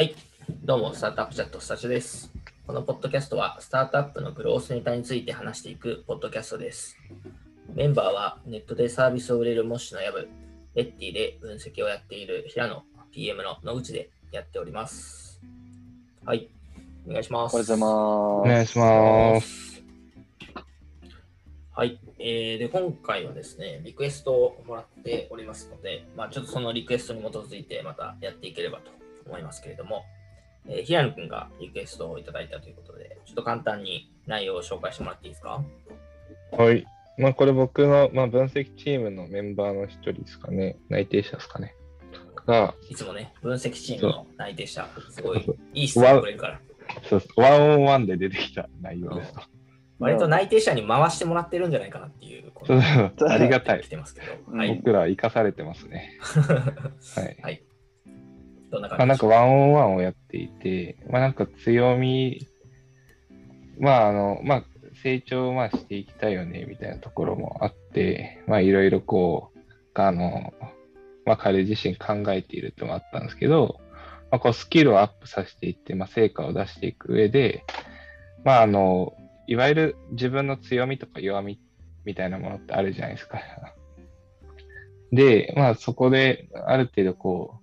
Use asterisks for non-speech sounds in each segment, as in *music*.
はい、どうも、スタートアップチャットスタジオです。このポッドキャストは、スタートアップのグロースネタについて話していくポッドキャストです。メンバーは、ネットでサービスを売れるモッシュのヤブ、レッティで分析をやっている平野、PM の野口でやっております。はい、お願いします。おはようございます。お願いします。はい、えー、で、今回はですね、リクエストをもらっておりますので、まあ、ちょっとそのリクエストに基づいてまたやっていければと思いますけれども、えー、平野くんがリクエストをいただいたということで、ちょっと簡単に内容を紹介してもらっていいですか？はい。まあ、これ僕の、まあ、分析チームのメンバーの一人ですかね。内定者ですかね。が、いつもね、分析チームの内定者、すごいいい質問くれるから、そうワンオンワンで出てきた内容ですと。割と内定者に回してもらってるんじゃないかなっていう、ありがたい来。てますけど、うんはい。僕ら生かされてますね。*laughs* はい。はい。どんな、感じでしょう？なんかワンオンワンをやっていて、まあ、なんか強み、まあ、あの、まあ、成長まあしていきたいよね、みたいなところもあって、まあ、いろいろこう、あの、まあ、彼自身考えているってのもあったんですけど、まあ、こう、スキルをアップさせていって、まあ、成果を出していく上で、まあ、あの、いわゆる自分の強みとか弱みみたいなものってあるじゃないですか。で、まあ、そこで、ある程度こう、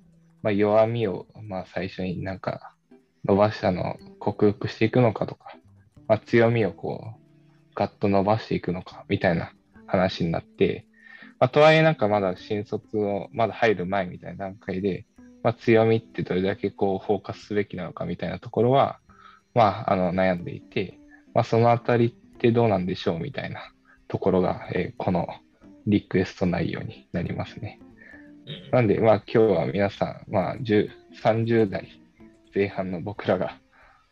まあ、弱みを、まあ、最初になんか伸ばしたのを克服していくのかとか、まあ、強みをこう、ガッと伸ばしていくのかみたいな話になって、まあ、とはいえなんかまだ新卒をまだ入る前みたいな段階で、まあ、強みってどれだけこうフォーカスすべきなのかみたいなところは、まあ、あの悩んでいて、まあ、そのあたりってどうなんでしょうみたいなところが、えーこのリクエスト内容になりますね。うんなんで、まあ今日は皆さん、まあ10 30代前半の僕らが、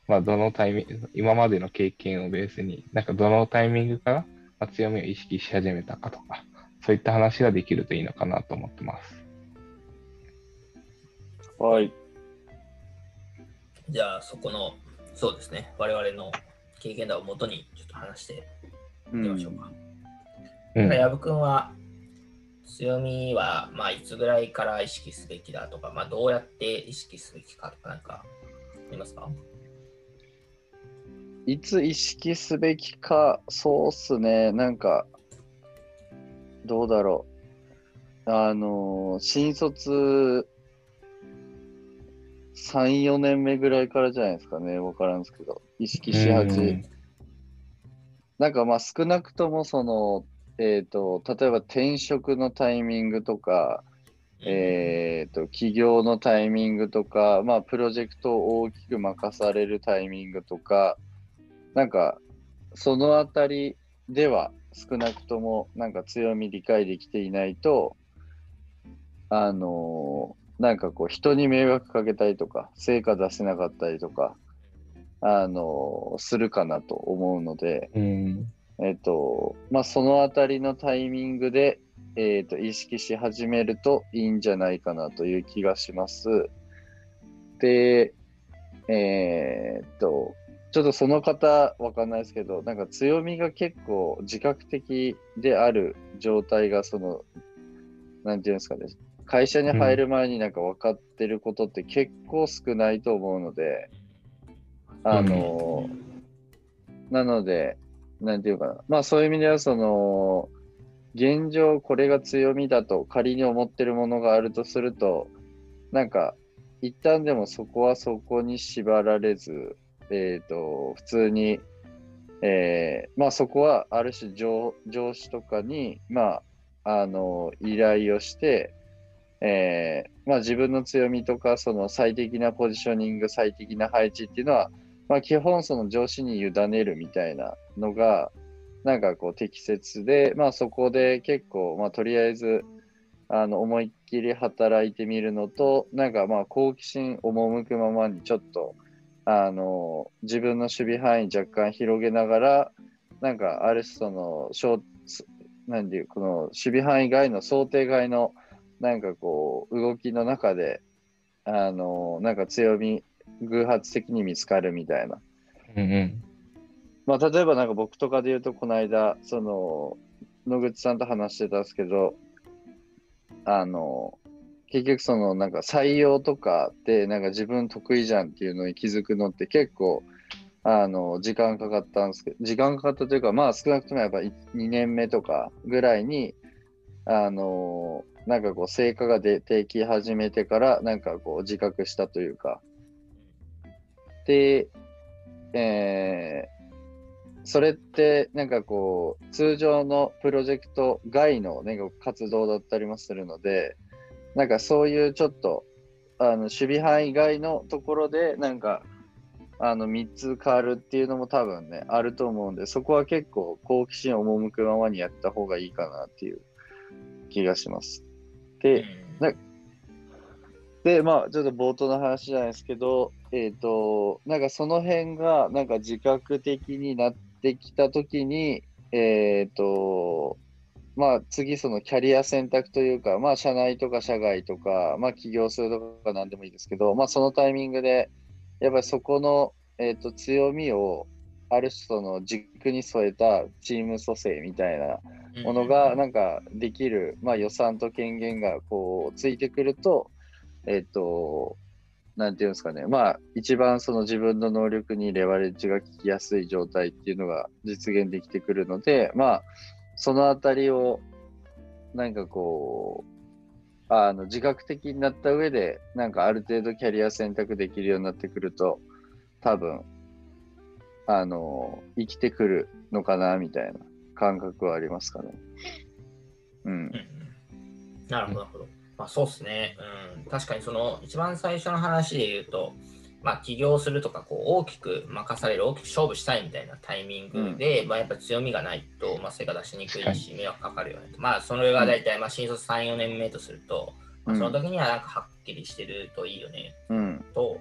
まあどのタイミング、今までの経験をベースに、なんかどのタイミングから、まあ、強みを意識し始めたかとか、そういった話ができるといいのかなと思ってます。はい。じゃあ、そこの、そうですね、我々の経験談をもとにちょっと話してういきましょうか。うん。矢部君は強みは、まあ、いつぐらいから意識すべきだとか、まあ、どうやって意識すべきかとか、なんか、ありますか？いつ意識すべきか、そうっすね。なんか、どうだろう。あのー新卒3、4年目ぐらいからじゃないですかね。わからんですけど。意識し始め、なんかまあ少なくともその、えっ、と、例えば転職のタイミングとか、えー、と起業のタイミングとか、まあ、プロジェクトを大きく任されるタイミングとか、なんか、そのあたりでは少なくともなんか強み理解できていないと、あのーなんかこう人に迷惑かけたりとか、成果出せなかったりとか、あのーするかなと思うので、うん。えっと、まあ、そのあたりのタイミングで、えっと、意識し始めるといいんじゃないかなという気がします。で、えーっと、ちょっとその方わかんないですけど、なんか強みが結構自覚的である状態が、その、なんていうんですかね、会社に入る前になんか分かってることって結構少ないと思うので、あの、なので、なんていうかな。まあそういう意味では、その、現状これが強みだと仮に思ってるものがあるとすると、なんか、一旦でもそこはそこに縛られず、えっ、と、普通に、えーまあそこはある種上上司とかに、まあ、あの、依頼をして、えーまあ自分の強みとか、その最適なポジショニング、最適な配置っていうのは、まあ、基本その上司に委ねるみたいなのが、なんかこう適切で、まあそこで結構、まあとりあえず、あの思いっきり働いてみるのと、なんかまあ好奇心赴くままにちょっと、あの、自分の守備範囲若干広げながら、なんかあるその、小なんていう、この守備範囲外の想定外の、なんかこう、動きの中で、あの、なんか強み、偶発的に見つかるみたいな。まあ、例えばなんか僕とかで言うと、この間、その、野口さんと話してたんですけど、あの、結局そのなんか採用とかでなんか自分得意じゃんっていうのに気づくのって結構あの時間かかったんですけど時間かかったというかまあ少なくともやっぱ2年目とかぐらいにあのなんかこう成果が出てき始めてからなんかこう自覚したというか。で、えーそれってなんかこう通常のプロジェクト外の、ね、活動だったりもするのでなんかそういうちょっとあの守備範囲外のところでなんかあの3つ変わるっていうのも多分ねあると思うんでそこは結構好奇心赴くままにやった方がいいかなっていう気がします。で、で、まあ、ちょっと冒頭の話じゃないですけど、えっ、と、なんかその辺が、なんか自覚的になってきたときに、えっ、と、まあ、次、そのキャリア選択というか、まあ、社内とか社外とか、まあ、起業するとかなんでもいいですけど、まあ、そのタイミングで、やっぱりそこの、えっ、と、強みを、ある種その軸に添えたチーム組成みたいなものがなんかできる、まあ、予算と権限がこうついてくると、えっ、と、なんていうんですかね、まあ、一番その自分の能力にレバレッジが効きやすい状態っていうのが実現できてくるので、まあ、そのあたりを、なんかこう、あの自覚的になった上で、なんかある程度キャリア選択できるようになってくると、多分、あの、生きてくるのかな、みたいな感覚はありますかね。うん。なるほど、なるほど。まあそうですね。うん。確かにその一番最初の話で言うと、まあ起業するとかこう大きく任される、大きく勝負したいみたいなタイミングで、まあやっぱ強みがないと、まあ成果出しにくいし、迷惑かかるよねと。まあそれが大体、まあ新卒3、4年目とすると、まあ、その時にはなんかはっきりしてるといいよねうん。と、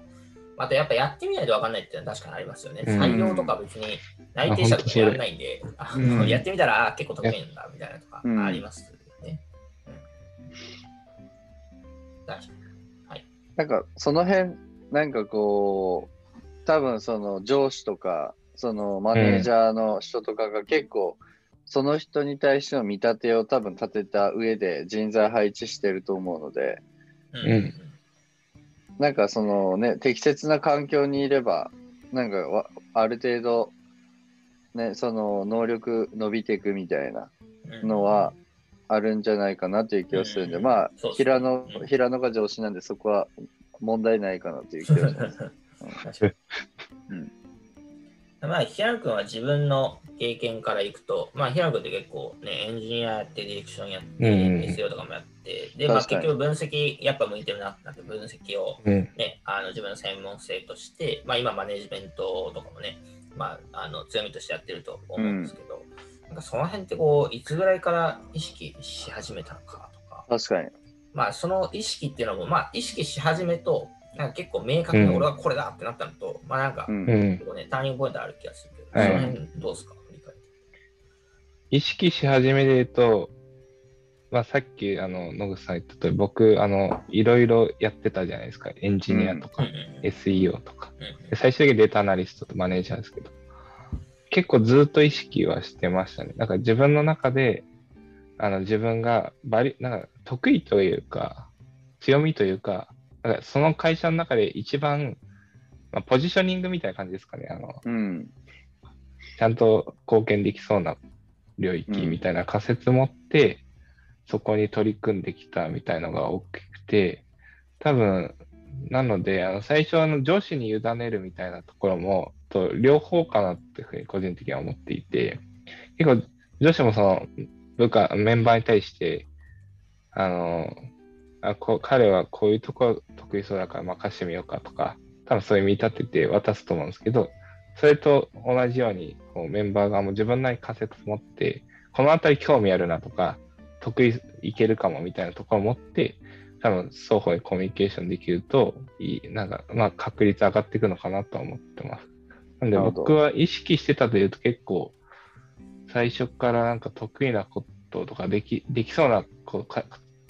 あとやっぱやってみないと分かんないっていうのは確かにありますよね。うん採用とか別に内定者とかやらないんで、うんやってみたらあ結構得意なんだみたいなとかうんありますね。うん、確かに。なんかその辺、なんかこう、多分その上司とか、そのマネージャーの人とかが結構、その人に対しての見立てを多分立てた上で人材配置してると思うので、うんなんかそのね、適切な環境にいれば、なんかある程度、ね、その能力伸びていくみたいなうんのはあるんじゃないかなという気がするんで、うん。まあそう、そう平野うん、平野が上司なんでそこは問題ないかなという気がします。まあ、平野君は自分の経験からいくと、まあ、平野君って結構ね、エンジニアやって、ディレクションやって、うん。SEO とかもやって、で、まあ、結局分析、やっぱ向いてるなってなって、分析をうん。ね、あの自分の専門性として、まあ、今、マネジメントとかもね、まあ、あの強みとしてやってると思うんですけど、なんかその辺ってこう、いつぐらいから意識し始めたのかとか、確かに。まあ、その意識っていうのも、まあ、意識し始めと、なんか結構明確にうん。俺はこれだってなったのと、まあなんかう、ん。うん。結構ね、ターニングポイントある気がするけど、はい。その辺どうですか？振り返って。意識し始めで言うと、まあ、さっき、あの、野口さん言ったとおり、僕、あの、いろいろやってたじゃないですか。エンジニアとか、うん。うんうん SEO とか。うん。で最終的にデータアナリストとマネージャーですけど、結構ずっと意識はしてましたね。なんか自分の中で、あの自分がバリ、なんか得意というか、強みというか、なんかその会社の中で一番、まあ、ポジショニングみたいな感じですかね。あの、うん。ちゃんと貢献できそうな領域みたいな仮説持って、そこに取り組んできたみたいのが大きくて、多分、なので、あの最初あの上司に委ねるみたいなところも、と両方かなっていうふうに個人的には思っていて、結構上司もその部下、メンバーに対して、あの、あこ彼はこういうところ得意そうだから任してみようかとか、多分そういう見立てて渡すと思うんですけど、それと同じようにこうメンバーがも自分なりに仮説持って、このあたり興味あるなとか、得意いけるかもみたいなところを持って、多分双方にコミュニケーションできるといい、なんか、まあ確率上がっていくのかなとは思ってます。なんで僕は意識してたというと結構、最初からなんか得意なこととかでき、できそうなこうか、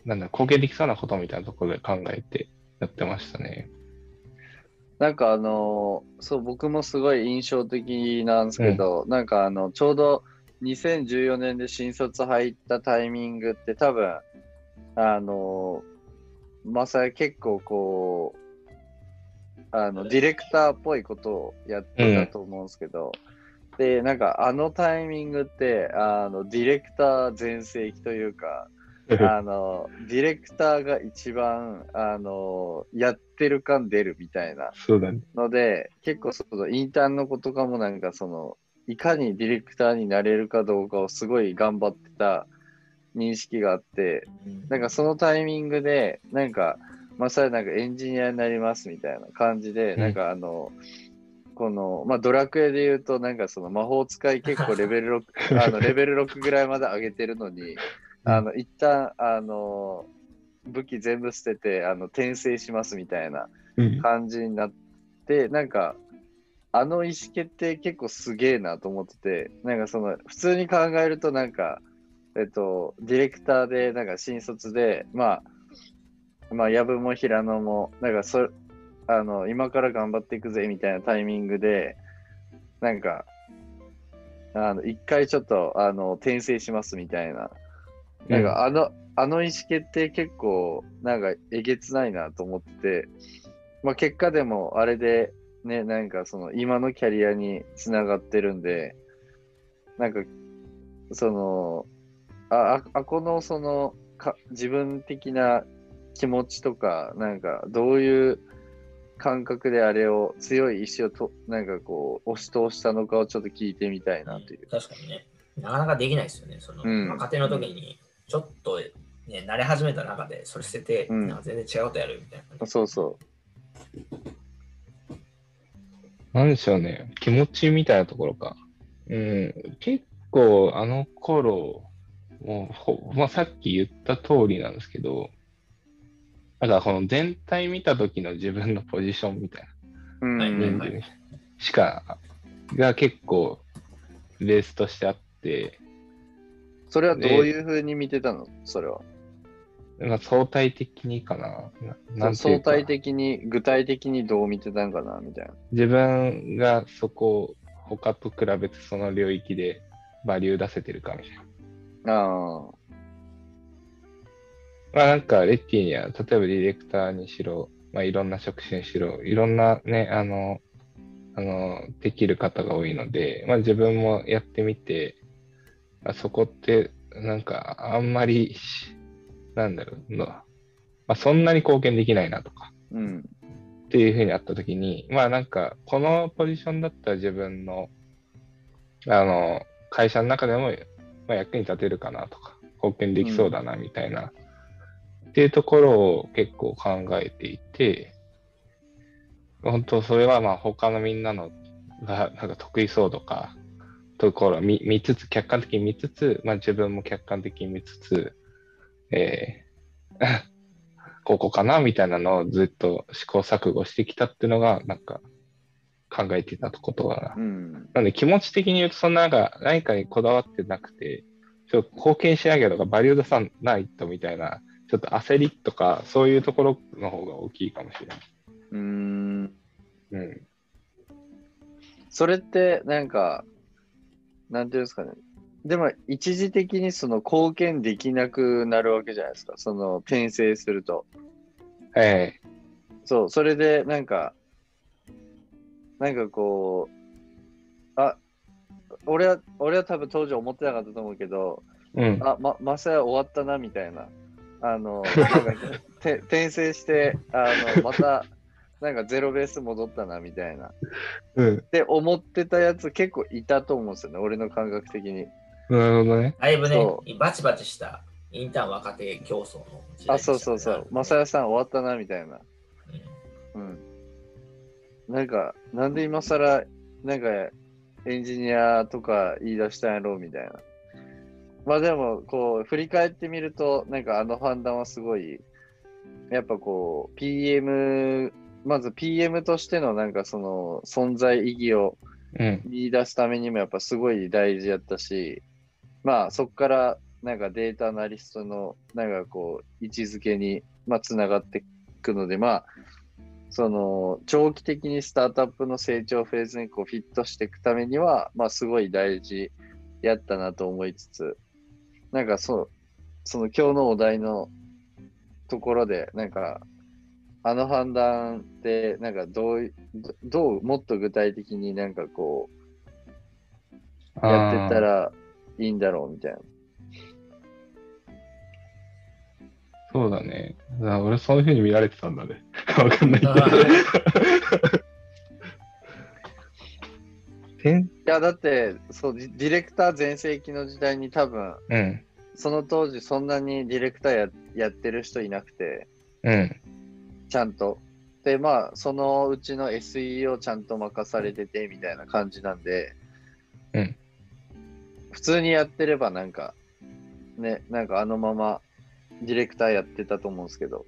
なんだ、貢献できそうなことみたいなところで考えてやってましたね。なんかあのーそう、僕もすごい印象的なんですけど、なんかあの、ちょうど2014年で新卒入ったタイミングって多分、あのーまさや結構こう、あの、ディレクターっぽいことをやってたと思うんですけど、で、なんかあのタイミングって、あの、ディレクター全盛期というか、あの、ディレクターが一番、あの、やってる感出るみたいなそうだね。ので、結構そのインターンの子とかもなんかその、いかにディレクターになれるかどうかをすごい頑張ってた認識があって、うん。なんかそのタイミングで、なんか、まさになんかエンジニアになりますみたいな感じで、うん。なんかあの、この、まあ、ドラクエで言うと、なんかその魔法使い結構レベル6、*laughs* あの、レベル6ぐらいまで上げてるのに、あの、一旦、あの、武器全部捨てて、あの、転生しますみたいなうん。感じになって、なんか、あの意思決定結構すげえなと思ってて、なんかその、普通に考えるとなんか、えっと、ディレクターで、なんか新卒で、まあ、まあ、藪も平野も、なんかそ、あの、今から頑張っていくぜみたいなタイミングで、なんか、あの、一回ちょっと、あの、転生しますみたいな。なんか、あの、あの意思決定結構、なんか、えげつないなと思ってて、まあ、結果でも、あれで、ね、なんか、その、今のキャリアにつながってるんで、なんか、その、あ、ああこの、その、か自分的な気持ちとか、なんか、どういう感覚であれを、強い意志をと、なんかこう、押し通したのかをちょっと聞いてみたいなという。確かにね。なかなかできないですよね。その、うん若手の時に、ちょっと、ね、慣れ始めた中で、それ捨てて、うんなんか全然違うことやるみたいな。そうそなんでしょうね。気持ちみたいなところか。うん。結構、あの頃、もうほ、まあ、さっき言った通りなんですけど、だからこの全体見た時の自分のポジションみたいな。う。うん。しか、が結構、ベースとしてあって、それはどういうふうに見てたの？それは。まあ、相対的にかな。な相対的に、具体的にどう見てたんかなみたいな。自分がそこを他と比べてその領域でバリュー出せてるかみたいな。ああ。まあなんか、レッティには、例えばディレクターにしろ、まあいろんな職種にしろ、いろんなね、あの、あの、できる方が多いので、まあ自分もやってみて、あそこって、なんか、あんまり、なんだろうの、まあそんなに貢献できないなとか、うん。っていうふうにあったときに、まあなんか、このポジションだったら自分の、あの、会社の中でも、まあ、役に立てるかなとか、貢献できそうだなみたいな、っていうところを結構考えていて、本当それはまあ他のみんなのがなんか得意そうとか、ところを見見つつ、客観的に見つつ、まあ自分も客観的に見つつ、えー *laughs* ここかなみたいなのをずっと試行錯誤してきたっていうのが、なんか考えてたことだな。うん。なんで気持ち的に言うと、そんななんか何かにこだわってなくて、ちょっと貢献しなきゃとか、バリュー出さないとみたいな、ちょっと焦りとか、そういうところの方が大きいかもしれない。うーん。うん。それって、なんか、なんていうんですかね。でも、一時的にその貢献できなくなるわけじゃないですか。その転生すると。えそう、それで、なんか、なんかこう、あ、俺は、俺は多分当時思ってなかったと思うけど、えうん。あ、ま、マサヤ終わったな、みたいな。あの、*laughs* なんか、て転生して、あの、また、なんかゼロベース戻ったな、みたいな。うん。って思ってたやつ結構いたと思うんですよね、俺の感覚的に。なるほどね。だいぶねそ、バチバチしたインターン若手競争の時代あ、そうそうそう。マサヤさん終わったな、みたいな。うんうん。なんか、なんで今更、なんか、エンジニアとか言い出したんやろうみたいな。まあでも、こう、振り返ってみると、なんかあの判断はすごい、やっぱこう、PM、まず PM としてのなんかその存在意義をうん。見出すためにもやっぱすごい大事やったし、まあそこからなんかデータアナリストのなんかこう位置づけにまあつながっていくので、まあその長期的にスタートアップの成長フェーズにこうフィットしていくためには、まあすごい大事やったなと思いつつ、なんかそう、その今日のお題のところで、なんか、あの判断って、なんかどう、どう、もっと具体的になんかこう、やってたらいいんだろうみたいな。そうだね。あ俺そういうふうに見られてたんだね。*laughs* わかんない *laughs* けどいや、だって、そう、ディディレクター全盛期の時代に多分、うん。その当時そんなにディレクターややってる人いなくて、うん。ちゃんと。で、まあ、そのうちの SE をちゃんと任されててみたいな感じなんで、うん。普通にやってればなんか、ね、なんかあのままディレクターやってたと思うんですけど、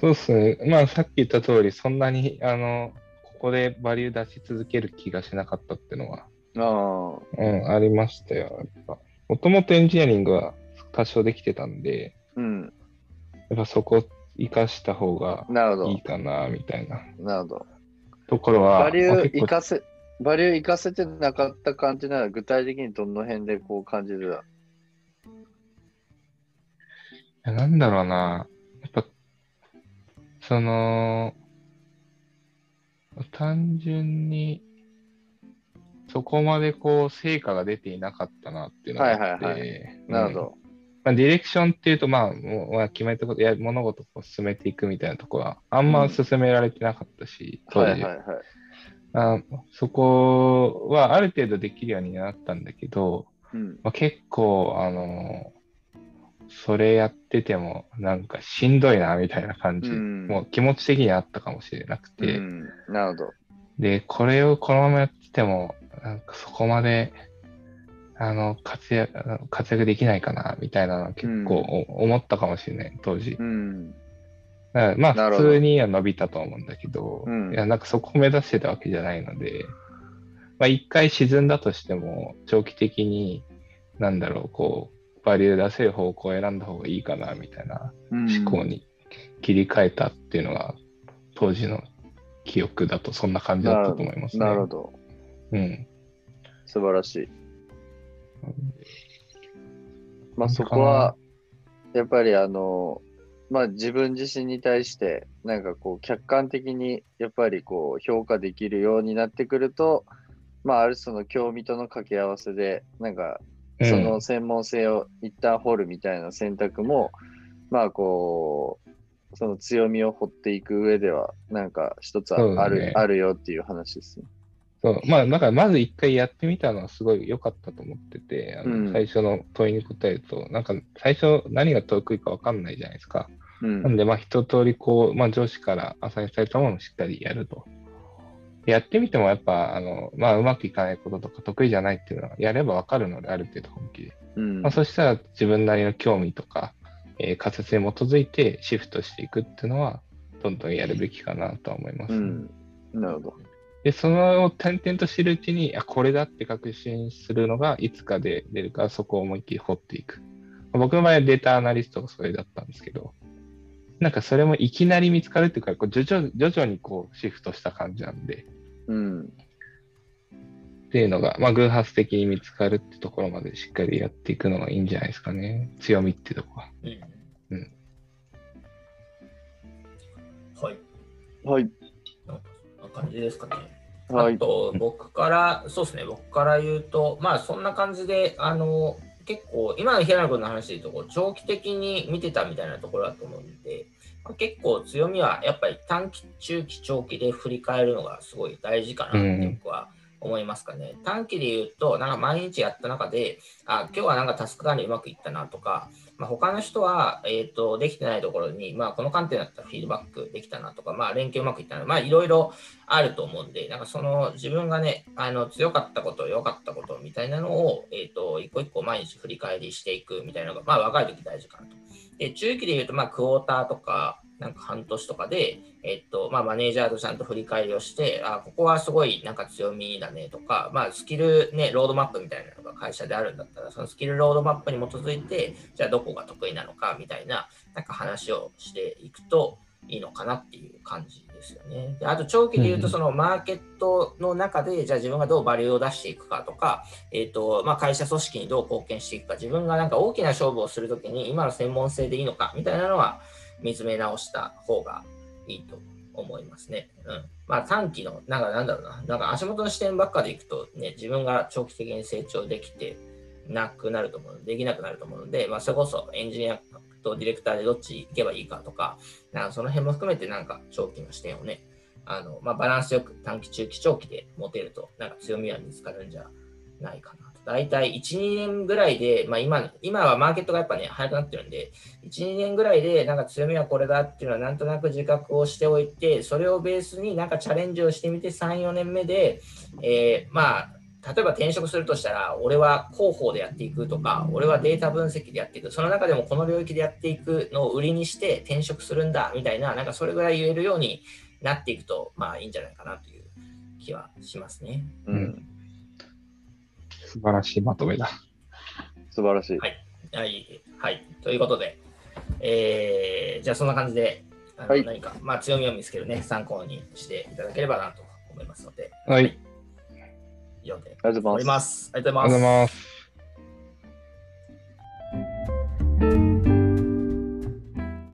そうっすね。まあさっき言った通り、そんなに、あの、ここでバリュー出し続ける気がしなかったっていうのは、ああ、うん、ありましたよ。やっぱ。もともとエンジニアリングは多少できてたんで、うん、やっぱそこ活かした方がなるほいいかな、みたいなど、なるほど。ところは、バリューまあ結構活かせ、バリュー活かせてなかった感じなら具体的にどの辺でこう感じる？だいやなんだろうな。その、単純に、そこまでこう、成果が出ていなかったなっていうのがあって、はいはいなるほど。まあ、ディレクションっていうと、まあ、もうまあ、決めたこと、や物事を進めていくみたいなところは、あんま進められてなかったし、当時はいはいはい。あそこはある程度できるようになったんだけど、うん。まあ、結構、あの、それやってても、なんかしんどいな、みたいな感じ、うんもう気持ち的にあったかもしれなくて、うん、なるほど。で、これをこのままやってても、なんかそこまで、あの、活躍、活躍できないかな、みたいなのは結構お思ったかもしれない、当時。うん。だからまあ、普通には伸びたと思うんだけど、うんいや、なんかそこを目指してたわけじゃないので、まあ、一回沈んだとしても、長期的に、なんだろう、こう、バリュー出せる方向を選んだ方がいいかな、みたいなうん思考に切り替えたっていうのが、当時の記憶だとそんな感じだったと思いますね。なるほど。うん。素晴らしい。まあそこは、やっぱりあの、まあ自分自身に対して、なんかこう客観的にやっぱりこう評価できるようになってくると、まああるその興味との掛け合わせで、なんかうんその専門性を一旦掘るみたいな選択も、まあこう、その強みを掘っていく上では、なんか一つはある,、ねあるよっていう話ですね。そうまあ、だからまず一回やってみたのはすごい良かったと思ってて、あのうん最初の問いに答えると、なんか最初何が得意か分かんないじゃないですか。うんなんで、まあ一通りこう、まあ上司からアサインされたものをしっかりやると。やってみてもやっぱ、あの、まあうまくいかないこととか得意じゃないっていうのはやれば分かるので、ある程度本気で。うんまあそしたら自分なりの興味とか、えー仮説に基づいてシフトしていくっていうのは、どんどんやるべきかなとは思います、うん。なるほど。で、そのを点々と知るうちに、あ、これだって確信するのがいつかで出るから、そこを思いっきり掘っていく。僕の場合はデータアナリストがそれだったんですけど、なんかそれもいきなり見つかるっていうか、こう徐々徐々にこうシフトした感じなんで、うん。っていうのが、まあ偶発的に見つかるってところまでしっかりやっていくのがいいんじゃないですかね。強みっていうところは。うんうんはい。はい。なんかそんな感じですかね。はいあ。と、僕から、そうですね、僕から言うと、まあ、そんな感じで、あの、結構、今の平野君の話で言うと、こう長期的に見てたみたいなところだと思うんで、まあ結構強みは、やっぱり短期、中期、長期で振り返るのがすごい大事かなって僕は思いますかね。短期で言うと、なんか毎日やった中で、あ、今日はなんかタスク管理うまくいったなとか、まあ、他の人は、えー、とできてないところに、まあ、この観点だったらフィードバックできたなとか、まあ、連携うまくいったな、まあ、いろいろあると思うんで、なんかその自分がね、あの強かったこと、良かったことみたいなのを、えー、と一個一個毎日振り返りしていくみたいなのが、まあ、若い時大事かなと。で、中期で言うと、まあ、クォーターとか、なんか半年とかで、えっと、まあ、マネージャーとちゃんと振り返りをして、あ、ここはすごいなんか強みだねとか、まあ、スキルね、ロードマップみたいなのが会社であるんだったら、そのスキルロードマップに基づいて、じゃあどこが得意なのかみたいな、なんか話をしていくと、いいのかなっていう感じですよね。であと長期で言うと、うんそのマーケットの中で、じゃあ自分がどうバリューを出していくかとか、えーとまあ、会社組織にどう貢献していくか、自分がなんか大きな勝負をするときに今の専門性でいいのかみたいなのは見つめ直した方がいいと思いますね。うん。まあ短期の、なんかなんだろうな、なんか足元の視点ばっかでいくとね、自分が長期的に成長できてなくなると思うで、きなくなると思うので、まあそれこそエンジニアとディレクターでどっち行けばいいかとか、なんかその辺も含めてなんか長期の視点をね、あの、まあバランスよく短期、中期、長期で持てると、なんか強みは見つかるんじゃないかな。大体1、2年ぐらいで、まあ今、今はマーケットがやっぱね、早くなってるんで、1、2年ぐらいで、なんか強みはこれだっていうのはなんとなく自覚をしておいて、それをベースになんかチャレンジをしてみて、3、4年目で、えーまあ、例えば転職するとしたら、俺は広報でやっていくとか、俺はデータ分析でやっていく、その中でもこの領域でやっていくのを売りにして転職するんだみたいな、なんかそれぐらい言えるようになっていくと、まあいいんじゃないかなという気はしますね。うん。素晴らしいまとめだ。素晴らしい。はい、はい。ということで、えー、じゃあそんな感じで、あのはい何か、まあ、強みを見つけるね、参考にしていただければなと思いますので、はい。以上でありがとう終わりございます。ます。ありがとうごありがとうございます。ざいます。